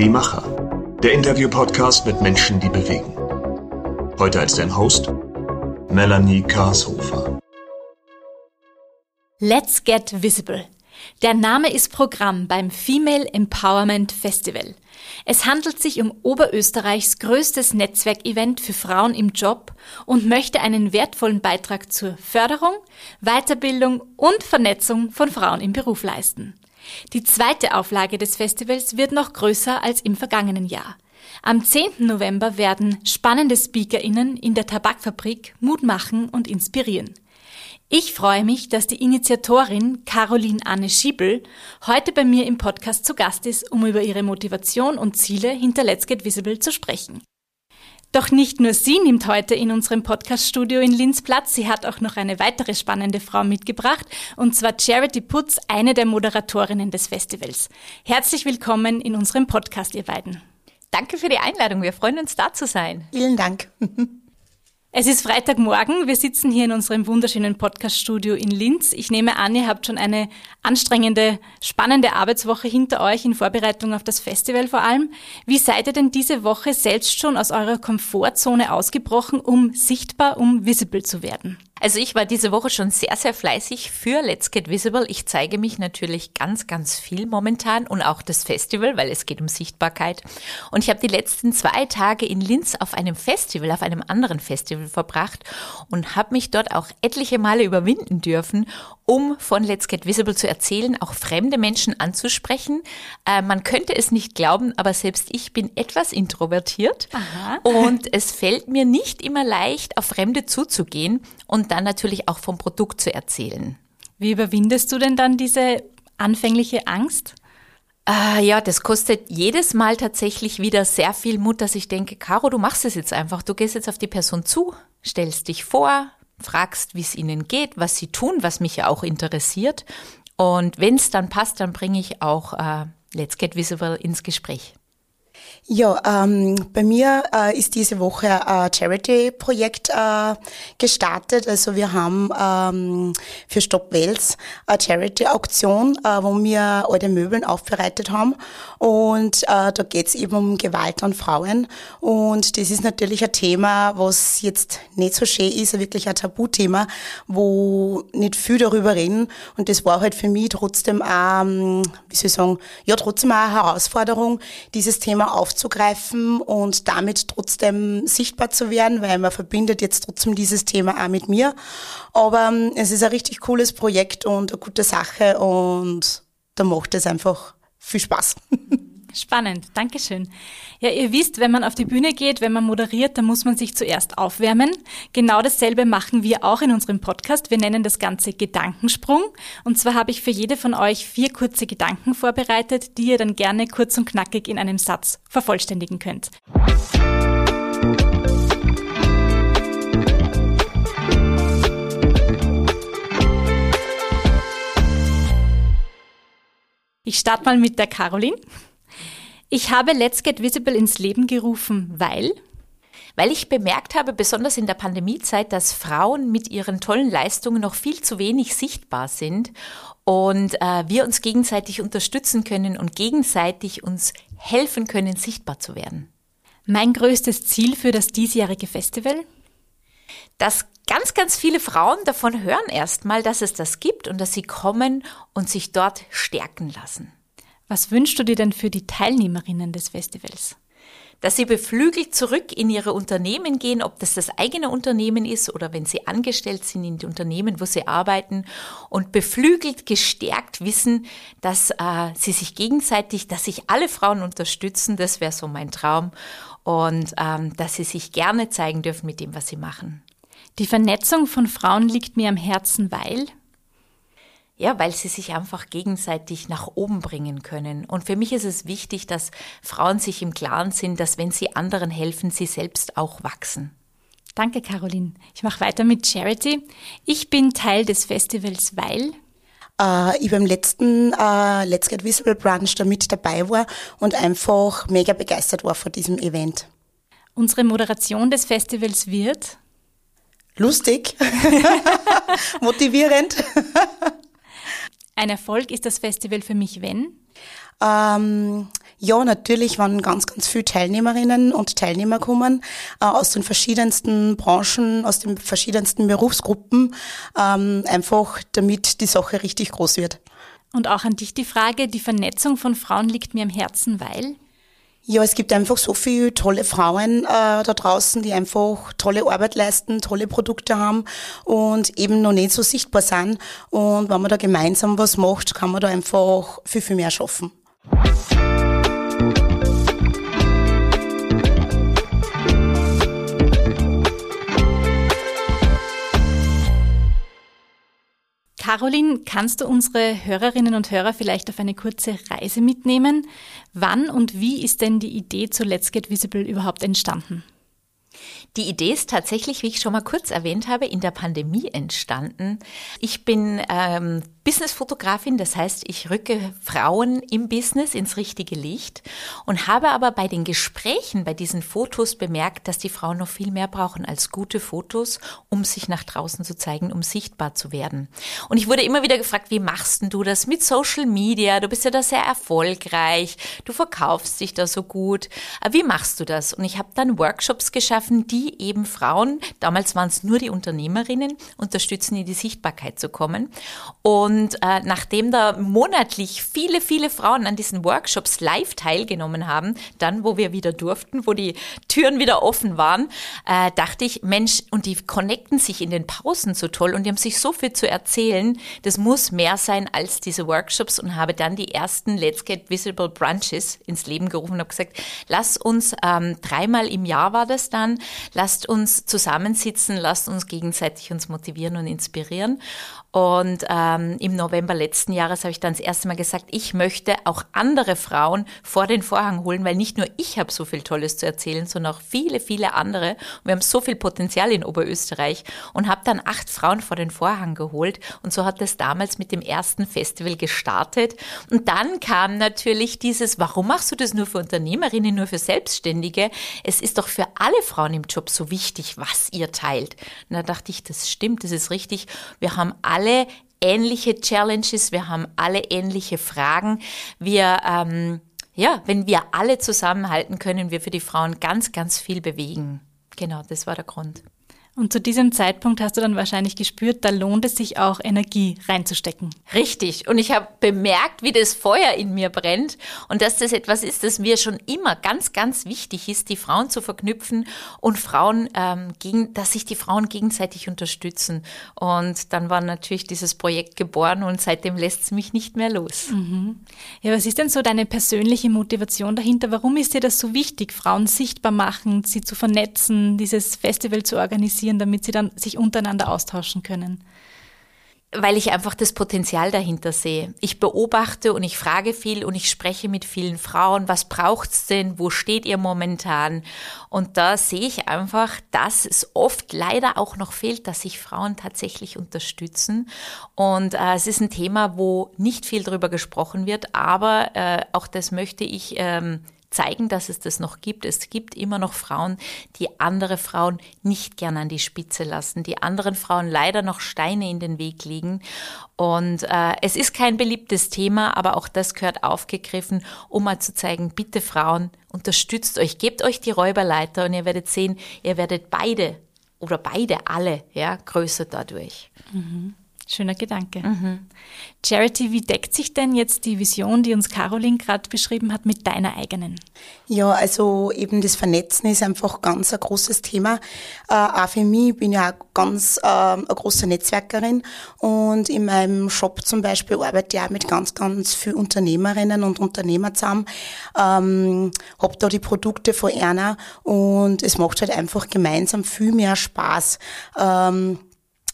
Die Macher. Der Interview-Podcast mit Menschen, die bewegen. Heute als dein Host Melanie Karshofer. Let's Get Visible. Der Name ist Programm beim Female Empowerment Festival. Es handelt sich um Oberösterreichs größtes Netzwerkevent für Frauen im Job und möchte einen wertvollen Beitrag zur Förderung, Weiterbildung und Vernetzung von Frauen im Beruf leisten. Die zweite Auflage des Festivals wird noch größer als im vergangenen Jahr. Am 10. November werden spannende SpeakerInnen in der Tabakfabrik Mut machen und inspirieren. Ich freue mich, dass die Initiatorin Caroline Anne Schiebel heute bei mir im Podcast zu Gast ist, um über ihre Motivation und Ziele hinter Let's Get Visible zu sprechen. Doch nicht nur sie nimmt heute in unserem Podcaststudio in Linz Platz, sie hat auch noch eine weitere spannende Frau mitgebracht, und zwar Charity Putz, eine der Moderatorinnen des Festivals. Herzlich willkommen in unserem Podcast, ihr beiden. Danke für die Einladung, wir freuen uns da zu sein. Vielen Dank. Es ist Freitagmorgen. Wir sitzen hier in unserem wunderschönen Podcaststudio in Linz. Ich nehme an, ihr habt schon eine anstrengende, spannende Arbeitswoche hinter euch in Vorbereitung auf das Festival vor allem. Wie seid ihr denn diese Woche selbst schon aus eurer Komfortzone ausgebrochen, um sichtbar, um visible zu werden? Also ich war diese Woche schon sehr, sehr fleißig für Let's Get Visible. Ich zeige mich natürlich ganz, ganz viel momentan und auch das Festival, weil es geht um Sichtbarkeit. Und ich habe die letzten zwei Tage in Linz auf einem Festival, auf einem anderen Festival verbracht und habe mich dort auch etliche Male überwinden dürfen, um von Let's Get Visible zu erzählen, auch fremde Menschen anzusprechen. Äh, man könnte es nicht glauben, aber selbst ich bin etwas introvertiert Aha. und es fällt mir nicht immer leicht, auf Fremde zuzugehen und dann natürlich auch vom Produkt zu erzählen. Wie überwindest du denn dann diese anfängliche Angst? Ah, ja, das kostet jedes Mal tatsächlich wieder sehr viel Mut, dass ich denke, Caro, du machst es jetzt einfach. Du gehst jetzt auf die Person zu, stellst dich vor, fragst, wie es ihnen geht, was sie tun, was mich ja auch interessiert. Und wenn es dann passt, dann bringe ich auch äh, Let's Get Visible ins Gespräch. Ja, ähm, bei mir äh, ist diese Woche ein Charity-Projekt äh, gestartet. Also wir haben ähm, für Stop Wales eine Charity-Auktion, äh, wo wir alte Möbeln aufbereitet haben. Und äh, da geht's eben um Gewalt an Frauen. Und das ist natürlich ein Thema, was jetzt nicht so schön ist, wirklich ein Tabuthema, wo nicht viel darüber reden. Und das war halt für mich trotzdem ähm, wie soll ich sagen, ja trotzdem auch eine Herausforderung, dieses Thema aufzugreifen und damit trotzdem sichtbar zu werden, weil man verbindet jetzt trotzdem dieses Thema auch mit mir. Aber ähm, es ist ein richtig cooles Projekt und eine gute Sache und da macht es einfach viel Spaß. Spannend, Dankeschön. Ja, ihr wisst, wenn man auf die Bühne geht, wenn man moderiert, dann muss man sich zuerst aufwärmen. Genau dasselbe machen wir auch in unserem Podcast. Wir nennen das Ganze Gedankensprung. Und zwar habe ich für jede von euch vier kurze Gedanken vorbereitet, die ihr dann gerne kurz und knackig in einem Satz vervollständigen könnt. Ich starte mal mit der Caroline. Ich habe Let's Get Visible ins Leben gerufen, weil weil ich bemerkt habe, besonders in der Pandemiezeit, dass Frauen mit ihren tollen Leistungen noch viel zu wenig sichtbar sind und äh, wir uns gegenseitig unterstützen können und gegenseitig uns helfen können, sichtbar zu werden. Mein größtes Ziel für das diesjährige Festival? Dass ganz, ganz viele Frauen davon hören erstmal, dass es das gibt und dass sie kommen und sich dort stärken lassen. Was wünschst du dir denn für die Teilnehmerinnen des Festivals? Dass sie beflügelt zurück in ihre Unternehmen gehen, ob das das eigene Unternehmen ist oder wenn sie angestellt sind in die Unternehmen, wo sie arbeiten und beflügelt, gestärkt wissen, dass äh, sie sich gegenseitig, dass sich alle Frauen unterstützen, das wäre so mein Traum und ähm, dass sie sich gerne zeigen dürfen mit dem, was sie machen. Die Vernetzung von Frauen liegt mir am Herzen, weil ja, weil sie sich einfach gegenseitig nach oben bringen können. Und für mich ist es wichtig, dass Frauen sich im Klaren sind, dass wenn sie anderen helfen, sie selbst auch wachsen. Danke, Caroline. Ich mache weiter mit Charity. Ich bin Teil des Festivals, weil äh, ich beim letzten äh, Let's Get Visible Brunch da mit dabei war und einfach mega begeistert war von diesem Event. Unsere Moderation des Festivals wird lustig, motivierend. Ein Erfolg ist das Festival für mich, wenn? Ähm, Ja, natürlich waren ganz, ganz viele Teilnehmerinnen und Teilnehmer kommen äh, aus den verschiedensten Branchen, aus den verschiedensten Berufsgruppen, ähm, einfach damit die Sache richtig groß wird. Und auch an dich die Frage, die Vernetzung von Frauen liegt mir am Herzen, weil? Ja, es gibt einfach so viele tolle Frauen äh, da draußen, die einfach tolle Arbeit leisten, tolle Produkte haben und eben noch nicht so sichtbar sind. Und wenn man da gemeinsam was macht, kann man da einfach viel, viel mehr schaffen. Caroline, kannst du unsere Hörerinnen und Hörer vielleicht auf eine kurze Reise mitnehmen? Wann und wie ist denn die Idee zu Let's Get Visible überhaupt entstanden? Die Idee ist tatsächlich, wie ich schon mal kurz erwähnt habe, in der Pandemie entstanden. Ich bin ähm, Businessfotografin, das heißt, ich rücke Frauen im Business ins richtige Licht und habe aber bei den Gesprächen, bei diesen Fotos bemerkt, dass die Frauen noch viel mehr brauchen als gute Fotos, um sich nach draußen zu zeigen, um sichtbar zu werden. Und ich wurde immer wieder gefragt, wie machst denn du das mit Social Media? Du bist ja da sehr erfolgreich, du verkaufst dich da so gut. Wie machst du das? Und ich habe dann Workshops geschaffen, die eben Frauen, damals waren es nur die Unternehmerinnen, unterstützen, in die Sichtbarkeit zu kommen. Und und äh, nachdem da monatlich viele, viele Frauen an diesen Workshops live teilgenommen haben, dann, wo wir wieder durften, wo die Türen wieder offen waren, äh, dachte ich, Mensch, und die connecten sich in den Pausen so toll und die haben sich so viel zu erzählen, das muss mehr sein als diese Workshops und habe dann die ersten Let's Get Visible Brunches ins Leben gerufen und habe gesagt, lass uns ähm, dreimal im Jahr war das dann, lasst uns zusammensitzen, lasst uns gegenseitig uns motivieren und inspirieren. Und ähm, im November letzten Jahres habe ich dann das erste Mal gesagt, ich möchte auch andere Frauen vor den Vorhang holen, weil nicht nur ich habe so viel Tolles zu erzählen, sondern auch viele, viele andere. Und wir haben so viel Potenzial in Oberösterreich und habe dann acht Frauen vor den Vorhang geholt. Und so hat es damals mit dem ersten Festival gestartet. Und dann kam natürlich dieses, warum machst du das nur für Unternehmerinnen, nur für Selbstständige? Es ist doch für alle Frauen im Job so wichtig, was ihr teilt. Und da dachte ich, das stimmt, das ist richtig. Wir haben alle alle ähnliche Challenges, wir haben alle ähnliche Fragen. Wir, ähm, ja, wenn wir alle zusammenhalten, können wir für die Frauen ganz, ganz viel bewegen. Genau, das war der Grund. Und zu diesem Zeitpunkt hast du dann wahrscheinlich gespürt, da lohnt es sich auch, Energie reinzustecken. Richtig. Und ich habe bemerkt, wie das Feuer in mir brennt und dass das etwas ist, das mir schon immer ganz, ganz wichtig ist, die Frauen zu verknüpfen und Frauen, ähm, gegen, dass sich die Frauen gegenseitig unterstützen. Und dann war natürlich dieses Projekt geboren und seitdem lässt es mich nicht mehr los. Mhm. Ja, was ist denn so deine persönliche Motivation dahinter? Warum ist dir das so wichtig, Frauen sichtbar machen, sie zu vernetzen, dieses Festival zu organisieren? Organisieren, damit sie dann sich untereinander austauschen können? weil ich einfach das Potenzial dahinter sehe. Ich beobachte und ich frage viel und ich spreche mit vielen Frauen, was braucht's denn, wo steht ihr momentan? Und da sehe ich einfach, dass es oft leider auch noch fehlt, dass sich Frauen tatsächlich unterstützen. Und äh, es ist ein Thema, wo nicht viel darüber gesprochen wird, aber äh, auch das möchte ich ähm, zeigen, dass es das noch gibt. Es gibt immer noch Frauen, die andere Frauen nicht gern an die Spitze lassen, die anderen Frauen leider noch Steine in den Weg legen. Und äh, es ist kein beliebtes Thema, aber auch das gehört aufgegriffen, um mal zu zeigen, bitte Frauen, unterstützt euch, gebt euch die Räuberleiter und ihr werdet sehen, ihr werdet beide oder beide alle ja, größer dadurch. Mhm. Schöner Gedanke. Mhm. Charity, wie deckt sich denn jetzt die Vision, die uns Caroline gerade beschrieben hat, mit deiner eigenen? Ja, also eben das Vernetzen ist einfach ganz ein großes Thema. Äh, auch für mich, ich bin ja auch ganz äh, eine große Netzwerkerin und in meinem Shop zum Beispiel arbeite ich auch mit ganz, ganz vielen Unternehmerinnen und Unternehmern zusammen. Ähm, hab da die Produkte von Erna und es macht halt einfach gemeinsam viel mehr Spaß. Ähm,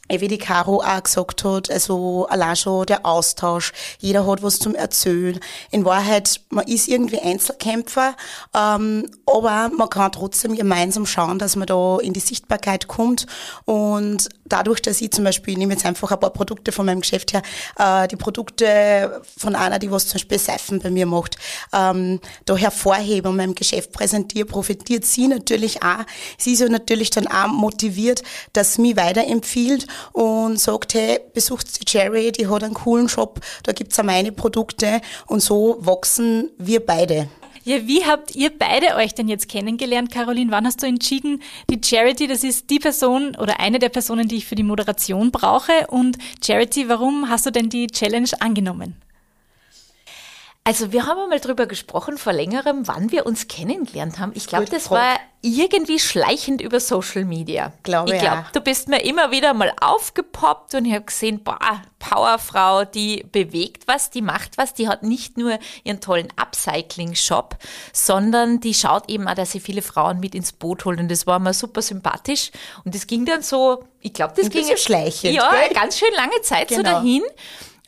wie die Caro auch gesagt hat, also allein schon der Austausch, jeder hat was zum Erzählen. In Wahrheit, man ist irgendwie Einzelkämpfer, ähm, aber man kann trotzdem gemeinsam schauen, dass man da in die Sichtbarkeit kommt und dadurch, dass ich zum Beispiel, ich nehme jetzt einfach ein paar Produkte von meinem Geschäft her, äh, die Produkte von einer, die was zum Beispiel Seifen bei mir macht, ähm, da hervorhebe und meinem Geschäft präsentiere, profitiert sie natürlich auch. Sie ist ja natürlich dann auch motiviert, dass sie mich weiterempfiehlt und sagt, hey, besucht die Jerry, die hat einen coolen Shop, da gibt's auch meine Produkte und so wachsen wir beide. Ja, wie habt ihr beide euch denn jetzt kennengelernt, Caroline? Wann hast du entschieden, die Charity, das ist die Person oder eine der Personen, die ich für die Moderation brauche? Und Charity, warum hast du denn die Challenge angenommen? Also wir haben einmal drüber gesprochen vor längerem, wann wir uns kennengelernt haben. Ich glaube, das war irgendwie schleichend über Social Media. Glaube ich glaube, ja. du bist mir immer wieder mal aufgepoppt und ich habe gesehen, boah, Powerfrau, die bewegt was, die macht was, die hat nicht nur ihren tollen Upcycling-Shop, sondern die schaut eben auch, dass sie viele Frauen mit ins Boot holt und das war mir super sympathisch und das ging dann so, ich glaube, das Ein ging schleichend. Ja, gell? ganz schön lange Zeit genau. so dahin.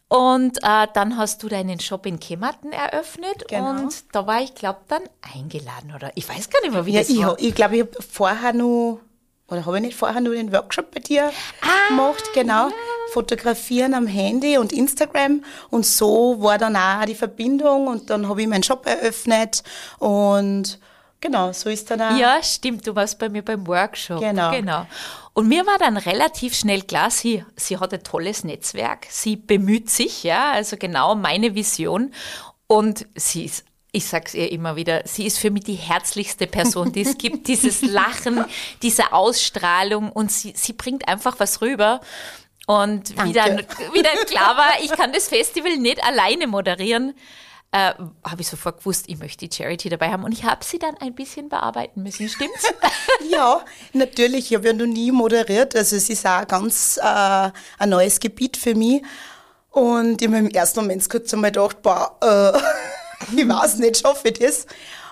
Und äh, dann hast du deinen Shop in Kemmerton eröffnet genau. und da war ich, glaube dann eingeladen oder ich weiß gar nicht mehr, wie ja, das ich, war. Ich glaube, ich habe vorher nur, oder habe ich nicht vorher nur den Workshop bei dir ah, gemacht, genau. Ja. Fotografieren am Handy und Instagram und so war dann auch die Verbindung und dann habe ich meinen Shop eröffnet und Genau, so ist dann auch. Ja, stimmt, du warst bei mir beim Workshop. Genau. genau. Und mir war dann relativ schnell klar, sie, sie hat ein tolles Netzwerk, sie bemüht sich, ja, also genau meine Vision. Und sie ist ich sag's ihr immer wieder, sie ist für mich die herzlichste Person, die es gibt. Dieses Lachen, diese Ausstrahlung und sie, sie bringt einfach was rüber. Und wie dann, wie dann klar war, ich kann das Festival nicht alleine moderieren, äh, habe ich sofort gewusst, ich möchte die Charity dabei haben und ich habe sie dann ein bisschen bearbeiten müssen, stimmt's? ja, natürlich. Ich habe ja noch nie moderiert, also es ist auch ganz äh, ein neues Gebiet für mich. Und ich habe im ersten Moment kurz einmal gedacht, boah, äh, ich weiß nicht, schaffe ich das?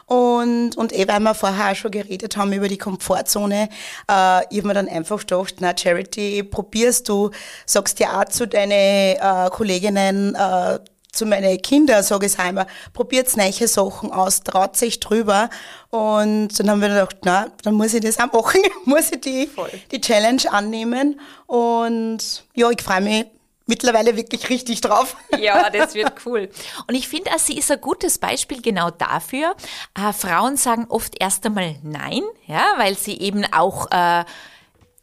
Und, und eh, weil wir vorher auch schon geredet haben über die Komfortzone, äh, ich habe mir dann einfach gedacht, na Charity, probierst du, sagst ja auch zu deinen äh, Kolleginnen, äh, zu meinen Kindern sage ich einmal, probiert neue Sachen aus, traut sich drüber. Und dann haben wir gedacht, na, dann muss ich das auch machen, muss ich die, die Challenge annehmen. Und ja, ich freue mich mittlerweile wirklich richtig drauf. Ja, das wird cool. Und ich finde, sie ist ein gutes Beispiel genau dafür. Äh, Frauen sagen oft erst einmal Nein, ja, weil sie eben auch äh,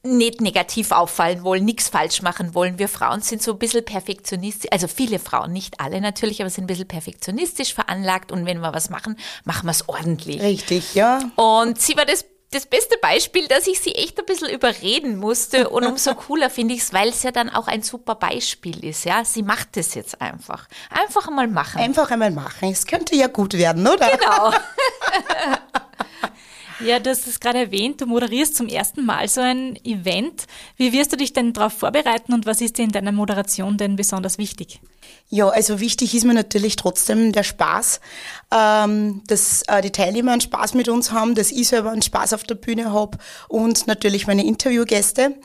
nicht negativ auffallen wollen, nichts falsch machen wollen. Wir Frauen sind so ein bisschen perfektionistisch, also viele Frauen, nicht alle natürlich, aber sind ein bisschen perfektionistisch veranlagt und wenn wir was machen, machen wir es ordentlich. Richtig, ja. Und sie war das das beste Beispiel, dass ich sie echt ein bisschen überreden musste und umso cooler finde ich es, weil es ja dann auch ein super Beispiel ist, ja. Sie macht es jetzt einfach. Einfach einmal machen. Einfach einmal machen. Es könnte ja gut werden, oder? Genau. Ja, hast es gerade erwähnt, du moderierst zum ersten Mal so ein Event. Wie wirst du dich denn darauf vorbereiten und was ist dir in deiner Moderation denn besonders wichtig? Ja, also wichtig ist mir natürlich trotzdem der Spaß, ähm, dass äh, die Teilnehmer einen Spaß mit uns haben, dass ich selber einen Spaß auf der Bühne habe und natürlich meine Interviewgäste.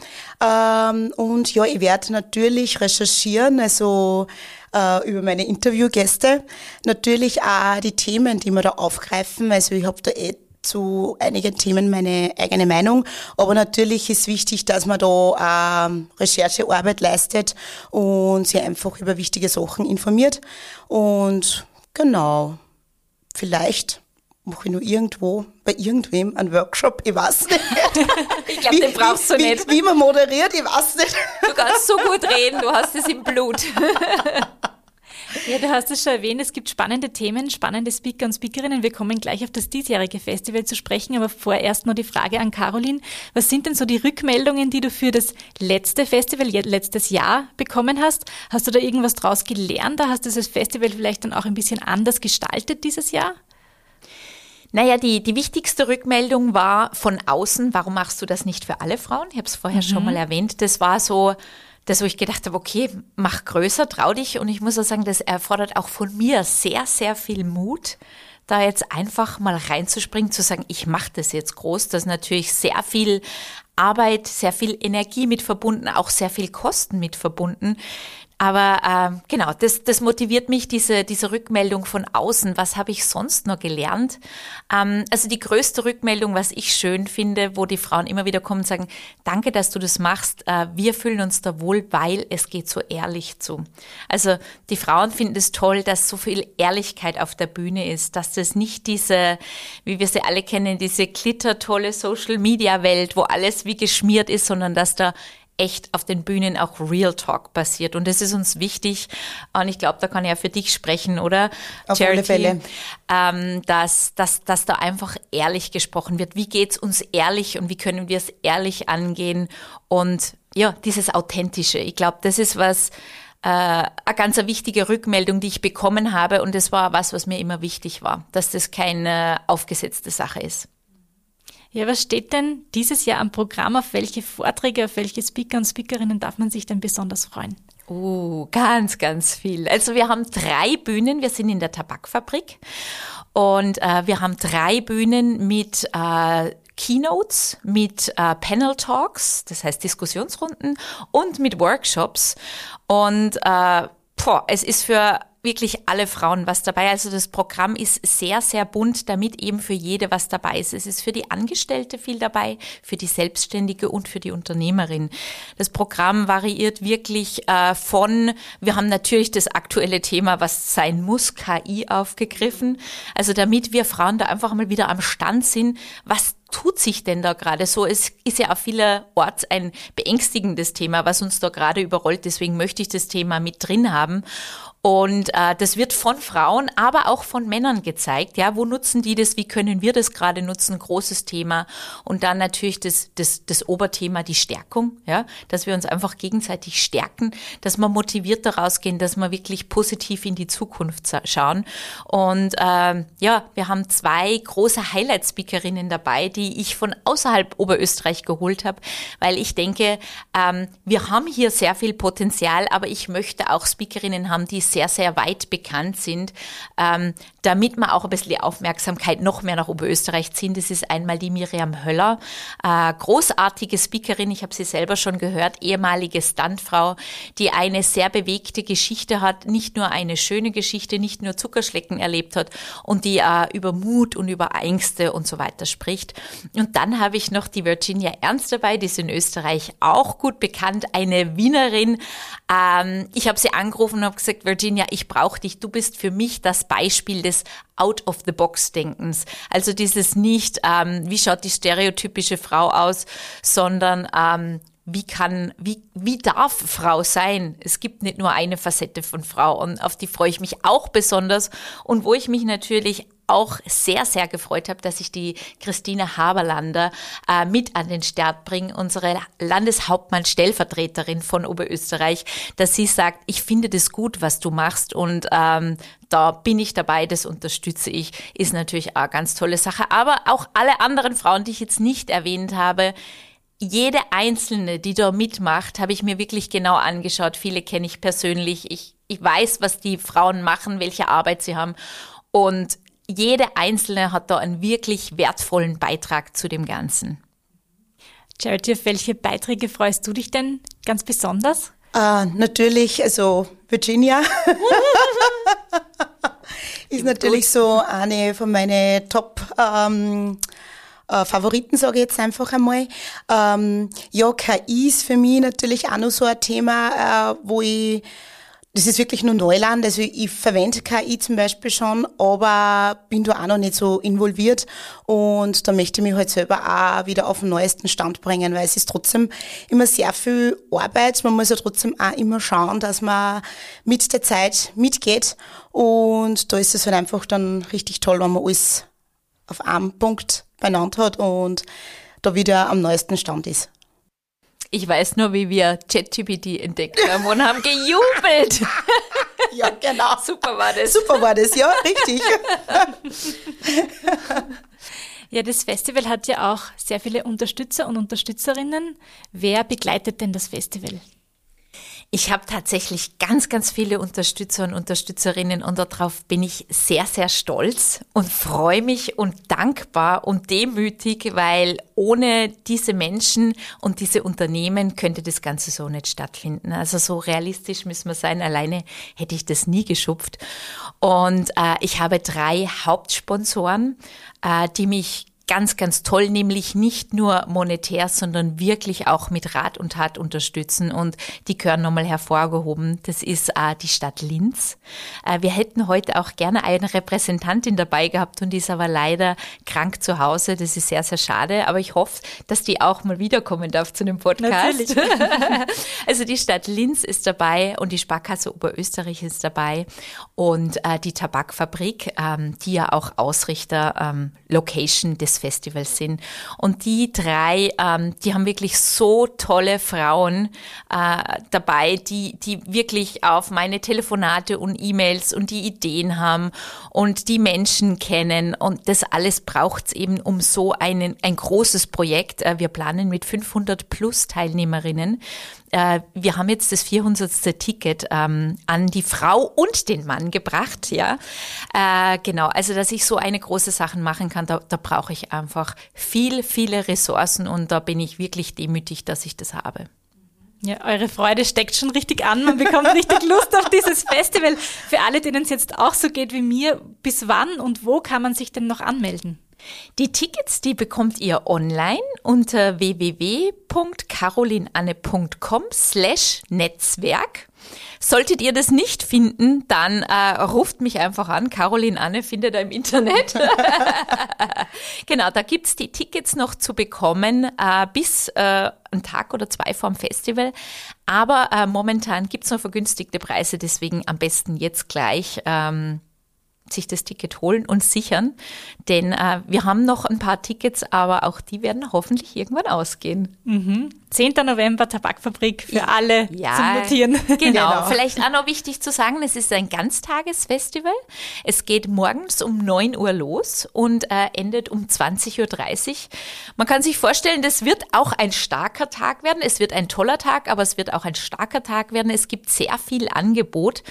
Ähm, und ja, ich werde natürlich recherchieren, also äh, über meine Interviewgäste. Natürlich auch die Themen, die wir da aufgreifen. Also ich habe da eh zu einigen Themen meine eigene Meinung. Aber natürlich ist wichtig, dass man da ähm, Recherchearbeit leistet und sich einfach über wichtige Sachen informiert. Und genau, vielleicht mache ich nur irgendwo bei irgendwem einen Workshop, ich weiß nicht. ich glaube, den brauchst du wie, nicht. Wie man moderiert, ich weiß nicht. Du kannst so gut reden, du hast es im Blut. Ja, du hast es schon erwähnt, es gibt spannende Themen, spannende Speaker und Speakerinnen. Wir kommen gleich auf das diesjährige Festival zu sprechen, aber vorerst noch die Frage an Caroline. Was sind denn so die Rückmeldungen, die du für das letzte Festival, letztes Jahr bekommen hast? Hast du da irgendwas draus gelernt? Da hast du das Festival vielleicht dann auch ein bisschen anders gestaltet dieses Jahr? Naja, die, die wichtigste Rückmeldung war von außen, warum machst du das nicht für alle Frauen? Ich habe es vorher mhm. schon mal erwähnt. Das war so, das, wo ich gedacht habe, okay, mach größer, trau dich. Und ich muss auch sagen, das erfordert auch von mir sehr, sehr viel Mut, da jetzt einfach mal reinzuspringen, zu sagen, ich mache das jetzt groß. Das ist natürlich sehr viel Arbeit, sehr viel Energie mit verbunden, auch sehr viel Kosten mit verbunden. Aber ähm, genau, das, das motiviert mich, diese, diese Rückmeldung von außen. Was habe ich sonst noch gelernt? Ähm, also die größte Rückmeldung, was ich schön finde, wo die Frauen immer wieder kommen und sagen, danke, dass du das machst. Äh, wir fühlen uns da wohl, weil es geht so ehrlich zu. Also die Frauen finden es toll, dass so viel Ehrlichkeit auf der Bühne ist, dass das nicht diese, wie wir sie alle kennen, diese glittertolle Social-Media-Welt, wo alles wie geschmiert ist, sondern dass da echt auf den Bühnen auch Real Talk passiert. Und das ist uns wichtig. Und ich glaube, da kann ich ja für dich sprechen, oder? Auf Charity, alle Fälle. Ähm, dass, dass, dass da einfach ehrlich gesprochen wird. Wie geht's uns ehrlich und wie können wir es ehrlich angehen? Und ja, dieses Authentische. Ich glaube, das ist was, äh, eine ganz wichtige Rückmeldung, die ich bekommen habe. Und das war was, was mir immer wichtig war, dass das keine aufgesetzte Sache ist. Ja, was steht denn dieses Jahr am Programm? Auf welche Vorträge, auf welche Speaker und Speakerinnen darf man sich denn besonders freuen? Oh, ganz, ganz viel. Also wir haben drei Bühnen. Wir sind in der Tabakfabrik und äh, wir haben drei Bühnen mit äh, Keynotes, mit äh, Panel Talks, das heißt Diskussionsrunden und mit Workshops. Und äh, boah, es ist für wirklich alle Frauen was dabei. Also das Programm ist sehr, sehr bunt, damit eben für jede was dabei ist. Es ist für die Angestellte viel dabei, für die Selbstständige und für die Unternehmerin. Das Programm variiert wirklich äh, von, wir haben natürlich das aktuelle Thema, was sein muss, KI aufgegriffen. Also damit wir Frauen da einfach mal wieder am Stand sind, was tut sich denn da gerade so? Es ist ja auch vielerorts ein beängstigendes Thema, was uns da gerade überrollt. Deswegen möchte ich das Thema mit drin haben. Und äh, das wird von Frauen, aber auch von Männern gezeigt. Ja, wo nutzen die das? Wie können wir das gerade nutzen? Großes Thema. Und dann natürlich das, das, das Oberthema, die Stärkung. Ja, dass wir uns einfach gegenseitig stärken, dass wir motiviert daraus gehen, dass wir wirklich positiv in die Zukunft schauen. Und äh, ja, wir haben zwei große Highlight-Speakerinnen dabei, die ich von außerhalb Oberösterreich geholt habe, weil ich denke, ähm, wir haben hier sehr viel Potenzial, aber ich möchte auch Speakerinnen haben, die sehr, sehr weit bekannt sind, ähm, damit man auch ein bisschen die Aufmerksamkeit noch mehr nach Oberösterreich ziehen. Das ist einmal die Miriam Höller, äh, großartige Speakerin, ich habe sie selber schon gehört, ehemalige Standfrau, die eine sehr bewegte Geschichte hat, nicht nur eine schöne Geschichte, nicht nur Zuckerschlecken erlebt hat und die äh, über Mut und über Ängste und so weiter spricht. Und dann habe ich noch die Virginia Ernst dabei, die ist in Österreich auch gut bekannt, eine Wienerin. Ähm, ich habe sie angerufen und habe gesagt, Virginia, ich brauche dich. Du bist für mich das Beispiel des Out-of-the-Box-Denkens. Also dieses nicht, ähm, wie schaut die stereotypische Frau aus, sondern ähm, wie kann, wie, wie darf Frau sein? Es gibt nicht nur eine Facette von Frau und auf die freue ich mich auch besonders und wo ich mich natürlich auch sehr, sehr gefreut habe, dass ich die Christine Haberlander äh, mit an den Start bringe, unsere Landeshauptmann-Stellvertreterin von Oberösterreich, dass sie sagt, ich finde das gut, was du machst und ähm, da bin ich dabei, das unterstütze ich, ist natürlich auch eine ganz tolle Sache. Aber auch alle anderen Frauen, die ich jetzt nicht erwähnt habe, jede einzelne, die da mitmacht, habe ich mir wirklich genau angeschaut. Viele kenne ich persönlich. Ich, ich weiß, was die Frauen machen, welche Arbeit sie haben. Und jede Einzelne hat da einen wirklich wertvollen Beitrag zu dem Ganzen. Charity, auf welche Beiträge freust du dich denn ganz besonders? Uh, natürlich, also Virginia ist natürlich so eine von meinen Top ähm, äh, Favoriten, sage ich jetzt einfach einmal. Ähm, ja, KI ist für mich natürlich auch noch so ein Thema, äh, wo ich das ist wirklich nur Neuland. Also ich verwende KI zum Beispiel schon, aber bin da auch noch nicht so involviert. Und da möchte ich mich halt selber auch wieder auf den neuesten Stand bringen, weil es ist trotzdem immer sehr viel Arbeit. Man muss ja trotzdem auch immer schauen, dass man mit der Zeit mitgeht. Und da ist es halt einfach dann richtig toll, wenn man alles auf einem Punkt beieinander hat und da wieder am neuesten Stand ist. Ich weiß nur, wie wir ChatGPT entdeckt haben und haben gejubelt. ja, genau. Super war das. Super war das, ja, richtig. Ja, das Festival hat ja auch sehr viele Unterstützer und Unterstützerinnen. Wer begleitet denn das Festival? Ich habe tatsächlich ganz, ganz viele Unterstützer und Unterstützerinnen und darauf bin ich sehr, sehr stolz und freue mich und dankbar und demütig, weil ohne diese Menschen und diese Unternehmen könnte das Ganze so nicht stattfinden. Also so realistisch müssen wir sein. Alleine hätte ich das nie geschupft. Und äh, ich habe drei Hauptsponsoren, äh, die mich ganz, ganz toll, nämlich nicht nur monetär, sondern wirklich auch mit Rat und Tat unterstützen. Und die gehören nochmal hervorgehoben. Das ist äh, die Stadt Linz. Äh, wir hätten heute auch gerne eine Repräsentantin dabei gehabt und die ist aber leider krank zu Hause. Das ist sehr, sehr schade. Aber ich hoffe, dass die auch mal wiederkommen darf zu dem Podcast. Also die Stadt Linz ist dabei und die Sparkasse Oberösterreich ist dabei und äh, die Tabakfabrik, ähm, die ja auch Ausrichter ähm, Location des Festivals sind. Und die drei, ähm, die haben wirklich so tolle Frauen äh, dabei, die, die wirklich auf meine Telefonate und E-Mails und die Ideen haben und die Menschen kennen. Und das alles braucht es eben um so einen, ein großes Projekt. Äh, wir planen mit 500 plus Teilnehmerinnen äh, wir haben jetzt das 400. Ticket ähm, an die Frau und den Mann gebracht, ja. Äh, genau, also dass ich so eine große Sache machen kann, da, da brauche ich einfach viel, viele Ressourcen und da bin ich wirklich demütig, dass ich das habe. Ja, eure Freude steckt schon richtig an. Man bekommt richtig Lust auf dieses Festival. Für alle, denen es jetzt auch so geht wie mir, bis wann und wo kann man sich denn noch anmelden? Die Tickets, die bekommt ihr online unter www.carolinanne.com slash Netzwerk. Solltet ihr das nicht finden, dann äh, ruft mich einfach an. Caroline Anne findet ihr im Internet. genau, da gibt's die Tickets noch zu bekommen äh, bis äh, einen Tag oder zwei vorm Festival. Aber äh, momentan gibt's noch vergünstigte Preise, deswegen am besten jetzt gleich. Ähm, sich das Ticket holen und sichern, denn äh, wir haben noch ein paar Tickets, aber auch die werden hoffentlich irgendwann ausgehen. Mhm. 10. November Tabakfabrik für alle ja, zum Notieren. Genau. genau. Vielleicht auch noch wichtig zu sagen, es ist ein Ganztagesfestival. Es geht morgens um 9 Uhr los und äh, endet um 20.30 Uhr. Man kann sich vorstellen, das wird auch ein starker Tag werden. Es wird ein toller Tag, aber es wird auch ein starker Tag werden. Es gibt sehr viel Angebot.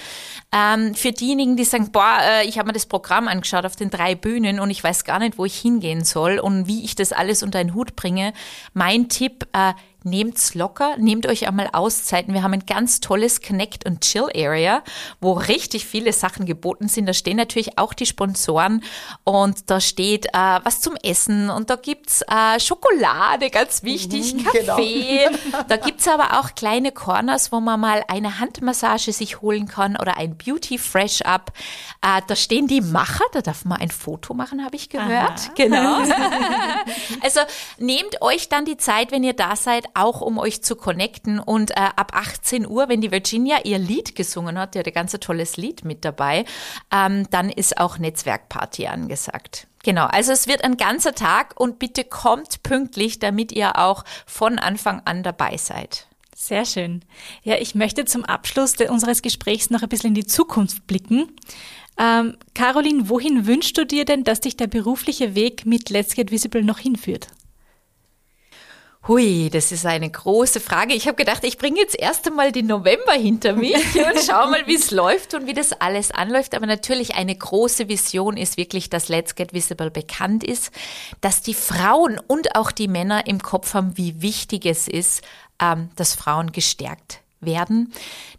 Ähm, für diejenigen, die sagen, boah, äh, ich habe mir das Programm angeschaut auf den drei Bühnen und ich weiß gar nicht, wo ich hingehen soll und wie ich das alles unter einen Hut bringe. Mein Tipp, äh, nehmt's locker, nehmt euch einmal Auszeiten. Wir haben ein ganz tolles Connect und Chill Area, wo richtig viele Sachen geboten sind. Da stehen natürlich auch die Sponsoren und da steht äh, was zum Essen und da gibt's äh, Schokolade, ganz wichtig, mhm, Kaffee. Genau. Da gibt's aber auch kleine Corners, wo man mal eine Handmassage sich holen kann oder ein Beauty Fresh Up. Äh, da stehen die Macher, da darf man ein Foto machen, habe ich gehört. Aha. Genau. also nehmt euch dann die Zeit, wenn ihr da seid, auch um euch zu connecten. Und äh, ab 18 Uhr, wenn die Virginia ihr Lied gesungen hat, die hat ein ganz tolles Lied mit dabei, ähm, dann ist auch Netzwerkparty angesagt. Genau, also es wird ein ganzer Tag und bitte kommt pünktlich, damit ihr auch von Anfang an dabei seid. Sehr schön. Ja, ich möchte zum Abschluss unseres Gesprächs noch ein bisschen in die Zukunft blicken. Ähm, Caroline, wohin wünschst du dir denn, dass dich der berufliche Weg mit Let's Get Visible noch hinführt? Hui, das ist eine große Frage. Ich habe gedacht, ich bringe jetzt erst einmal den November hinter mich und schau mal, wie es läuft und wie das alles anläuft. Aber natürlich eine große Vision ist wirklich, dass Let's Get Visible bekannt ist, dass die Frauen und auch die Männer im Kopf haben, wie wichtig es ist, ähm, dass Frauen gestärkt werden,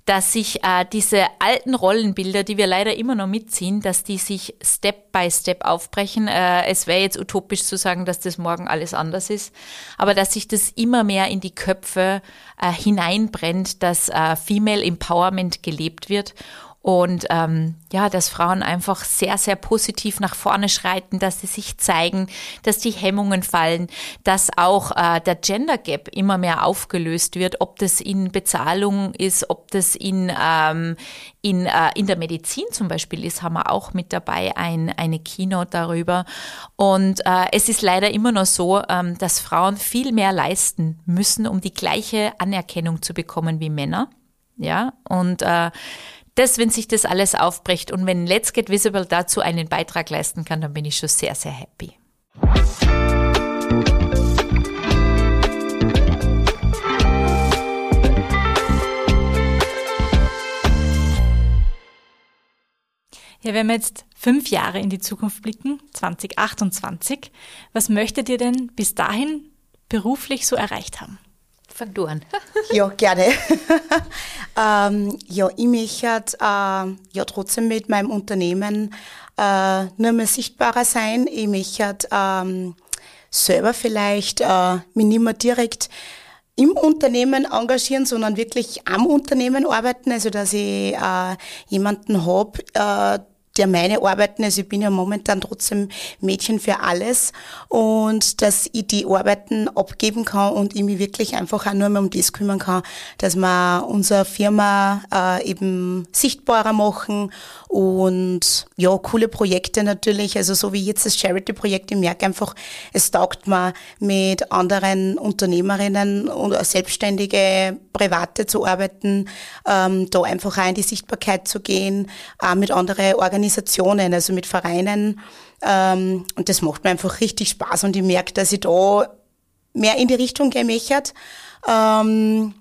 dass sich äh, diese alten Rollenbilder, die wir leider immer noch mitziehen, dass die sich Step by Step aufbrechen. Äh, es wäre jetzt utopisch zu sagen, dass das morgen alles anders ist, aber dass sich das immer mehr in die Köpfe äh, hineinbrennt, dass äh, Female Empowerment gelebt wird und ähm, ja, dass Frauen einfach sehr, sehr positiv nach vorne schreiten, dass sie sich zeigen, dass die Hemmungen fallen, dass auch äh, der Gender Gap immer mehr aufgelöst wird, ob das in Bezahlung ist, ob das in, ähm, in, äh, in der Medizin zum Beispiel ist, haben wir auch mit dabei ein, eine Keynote darüber. Und äh, es ist leider immer noch so, ähm, dass Frauen viel mehr leisten müssen, um die gleiche Anerkennung zu bekommen wie Männer. Ja, und äh, das, wenn sich das alles aufbricht und wenn Let's Get Visible dazu einen Beitrag leisten kann, dann bin ich schon sehr, sehr happy. Ja, wenn wir jetzt fünf Jahre in die Zukunft blicken, 2028, was möchtet ihr denn bis dahin beruflich so erreicht haben? Fang du an. ja, gerne. ähm, ja, ich möchte äh, ja trotzdem mit meinem Unternehmen äh, nur mehr sichtbarer sein. Ich möchte ähm, selber vielleicht äh, mich nicht mehr direkt im Unternehmen engagieren, sondern wirklich am Unternehmen arbeiten, also dass ich äh, jemanden hab, äh, der meine Arbeiten, also ich bin ja momentan trotzdem Mädchen für alles. Und dass ich die Arbeiten abgeben kann und ich mich wirklich einfach auch nur mehr um das kümmern kann, dass wir unsere Firma äh, eben sichtbarer machen und ja, coole Projekte natürlich, also so wie jetzt das Charity-Projekt, ich merke einfach, es taugt mir mit anderen Unternehmerinnen oder Selbstständige, Private zu arbeiten, ähm, da einfach auch in die Sichtbarkeit zu gehen, auch mit anderen Organisationen, also mit Vereinen. Ähm, und das macht mir einfach richtig Spaß und ich merke, dass ich da mehr in die Richtung gemächert. Ähm,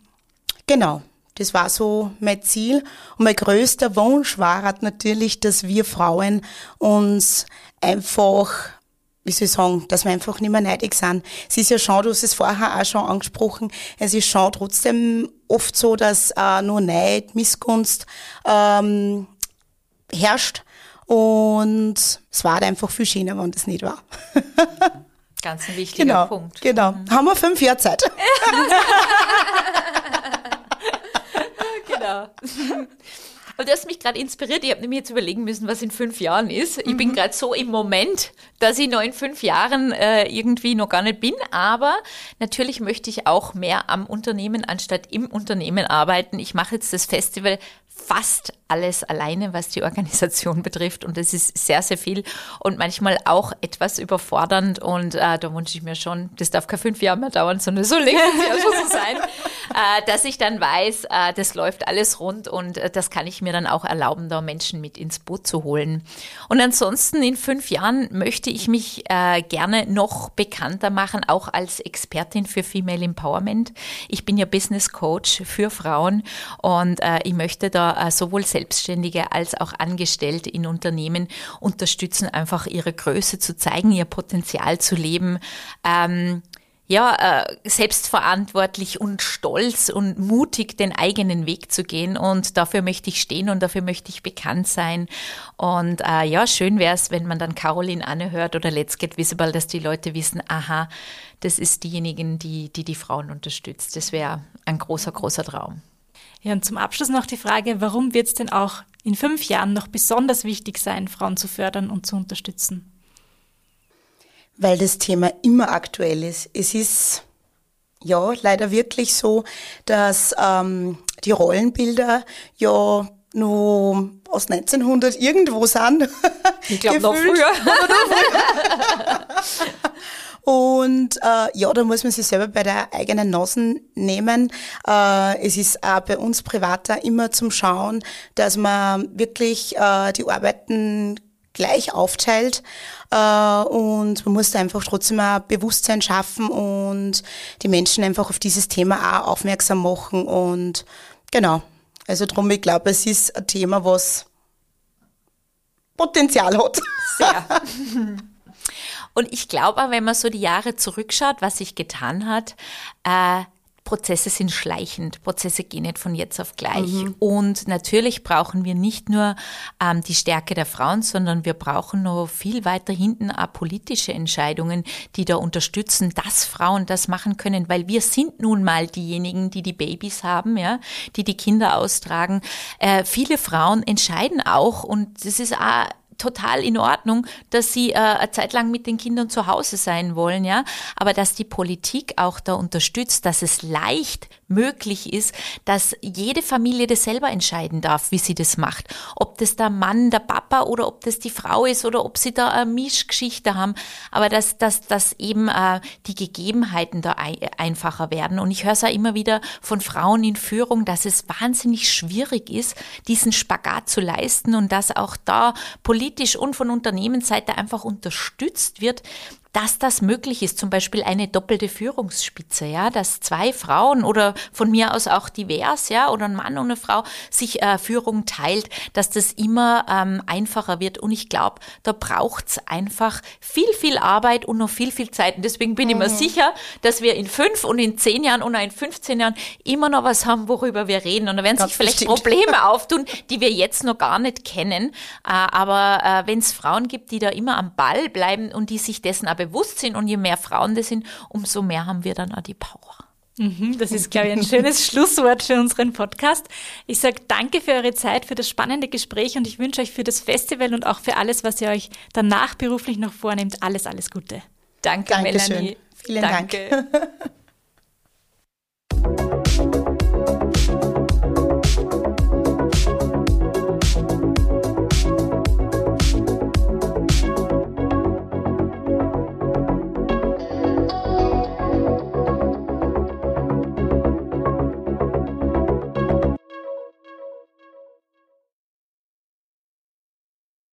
genau. Das war so mein Ziel. Und mein größter Wunsch war halt natürlich, dass wir Frauen uns einfach, wie soll ich sagen, dass wir einfach nicht mehr neidig sind. Es ist ja schon, du hast es vorher auch schon angesprochen, es ist schon trotzdem oft so, dass äh, nur Neid, Missgunst ähm, herrscht. Und es war halt einfach viel schöner, wenn das nicht war. Ganz ein wichtiger genau, Punkt. Genau. Mhm. Haben wir fünf Jahre Zeit. genau. Und das hat mich gerade inspiriert. Ich habe nämlich jetzt überlegen müssen, was in fünf Jahren ist. Ich mhm. bin gerade so im Moment, dass ich noch in fünf Jahren äh, irgendwie noch gar nicht bin. Aber natürlich möchte ich auch mehr am Unternehmen anstatt im Unternehmen arbeiten. Ich mache jetzt das Festival fast alles alleine, was die Organisation betrifft. Und das ist sehr, sehr viel und manchmal auch etwas überfordernd. Und äh, da wünsche ich mir schon, das darf keine fünf Jahre mehr dauern, sondern so länger ja schon so sein, äh, dass ich dann weiß, äh, das läuft alles rund und äh, das kann ich mir dann auch erlauben, da Menschen mit ins Boot zu holen. Und ansonsten in fünf Jahren möchte ich mich äh, gerne noch bekannter machen, auch als Expertin für Female Empowerment. Ich bin ja Business Coach für Frauen und äh, ich möchte da äh, sowohl Selbstständige als auch Angestellte in Unternehmen unterstützen, einfach ihre Größe zu zeigen, ihr Potenzial zu leben. Ähm, ja, äh, selbstverantwortlich und stolz und mutig den eigenen Weg zu gehen. Und dafür möchte ich stehen und dafür möchte ich bekannt sein. Und äh, ja, schön wäre es, wenn man dann Caroline Anne hört oder Let's Get Visible, dass die Leute wissen, aha, das ist diejenigen, die die, die Frauen unterstützt. Das wäre ein großer, großer Traum. Ja, und zum Abschluss noch die Frage, warum wird es denn auch in fünf Jahren noch besonders wichtig sein, Frauen zu fördern und zu unterstützen? Weil das Thema immer aktuell ist. Es ist ja leider wirklich so, dass ähm, die Rollenbilder ja nur aus 1900 irgendwo sind. Ich glaube noch früher. Und äh, ja, da muss man sich selber bei der eigenen Nase nehmen. Äh, es ist auch bei uns Privater immer zum Schauen, dass man wirklich äh, die Arbeiten gleich aufteilt äh, und man muss da einfach trotzdem ein Bewusstsein schaffen und die Menschen einfach auf dieses Thema auch aufmerksam machen und genau. Also drum, ich glaube, es ist ein Thema, was Potenzial hat. Sehr. Und ich glaube, wenn man so die Jahre zurückschaut, was sich getan hat, äh, Prozesse sind schleichend, Prozesse gehen nicht von jetzt auf gleich. Mhm. Und natürlich brauchen wir nicht nur ähm, die Stärke der Frauen, sondern wir brauchen noch viel weiter hinten auch politische Entscheidungen, die da unterstützen, dass Frauen das machen können, weil wir sind nun mal diejenigen, die die Babys haben, ja, die die Kinder austragen. Äh, viele Frauen entscheiden auch und das ist auch total in Ordnung, dass sie äh, eine Zeit lang mit den Kindern zu Hause sein wollen, ja. Aber dass die Politik auch da unterstützt, dass es leicht möglich ist, dass jede Familie das selber entscheiden darf, wie sie das macht. Ob das der Mann, der Papa oder ob das die Frau ist oder ob sie da eine Mischgeschichte haben. Aber dass, dass, dass eben äh, die Gegebenheiten da ein, einfacher werden. Und ich höre es auch immer wieder von Frauen in Führung, dass es wahnsinnig schwierig ist, diesen Spagat zu leisten und dass auch da politisch und von Unternehmensseite einfach unterstützt wird, dass das möglich ist, zum Beispiel eine doppelte Führungsspitze, ja, dass zwei Frauen oder von mir aus auch divers, ja, oder ein Mann und eine Frau sich äh, Führung teilt, dass das immer ähm, einfacher wird. Und ich glaube, da braucht's einfach viel, viel Arbeit und noch viel, viel Zeit. Und deswegen bin mhm. ich mir mhm. sicher, dass wir in fünf und in zehn Jahren und in 15 Jahren immer noch was haben, worüber wir reden. Und da werden Ganz sich vielleicht bestimmt. Probleme auftun, die wir jetzt noch gar nicht kennen. Äh, aber äh, wenn es Frauen gibt, die da immer am Ball bleiben und die sich dessen bewusst sind und je mehr Frauen das sind, umso mehr haben wir dann auch die Power. Mhm, das ist, glaube ich, ein schönes Schlusswort für unseren Podcast. Ich sage danke für eure Zeit, für das spannende Gespräch und ich wünsche euch für das Festival und auch für alles, was ihr euch danach beruflich noch vornehmt, alles, alles Gute. Danke, Dankeschön. Melanie. Vielen danke. Dank.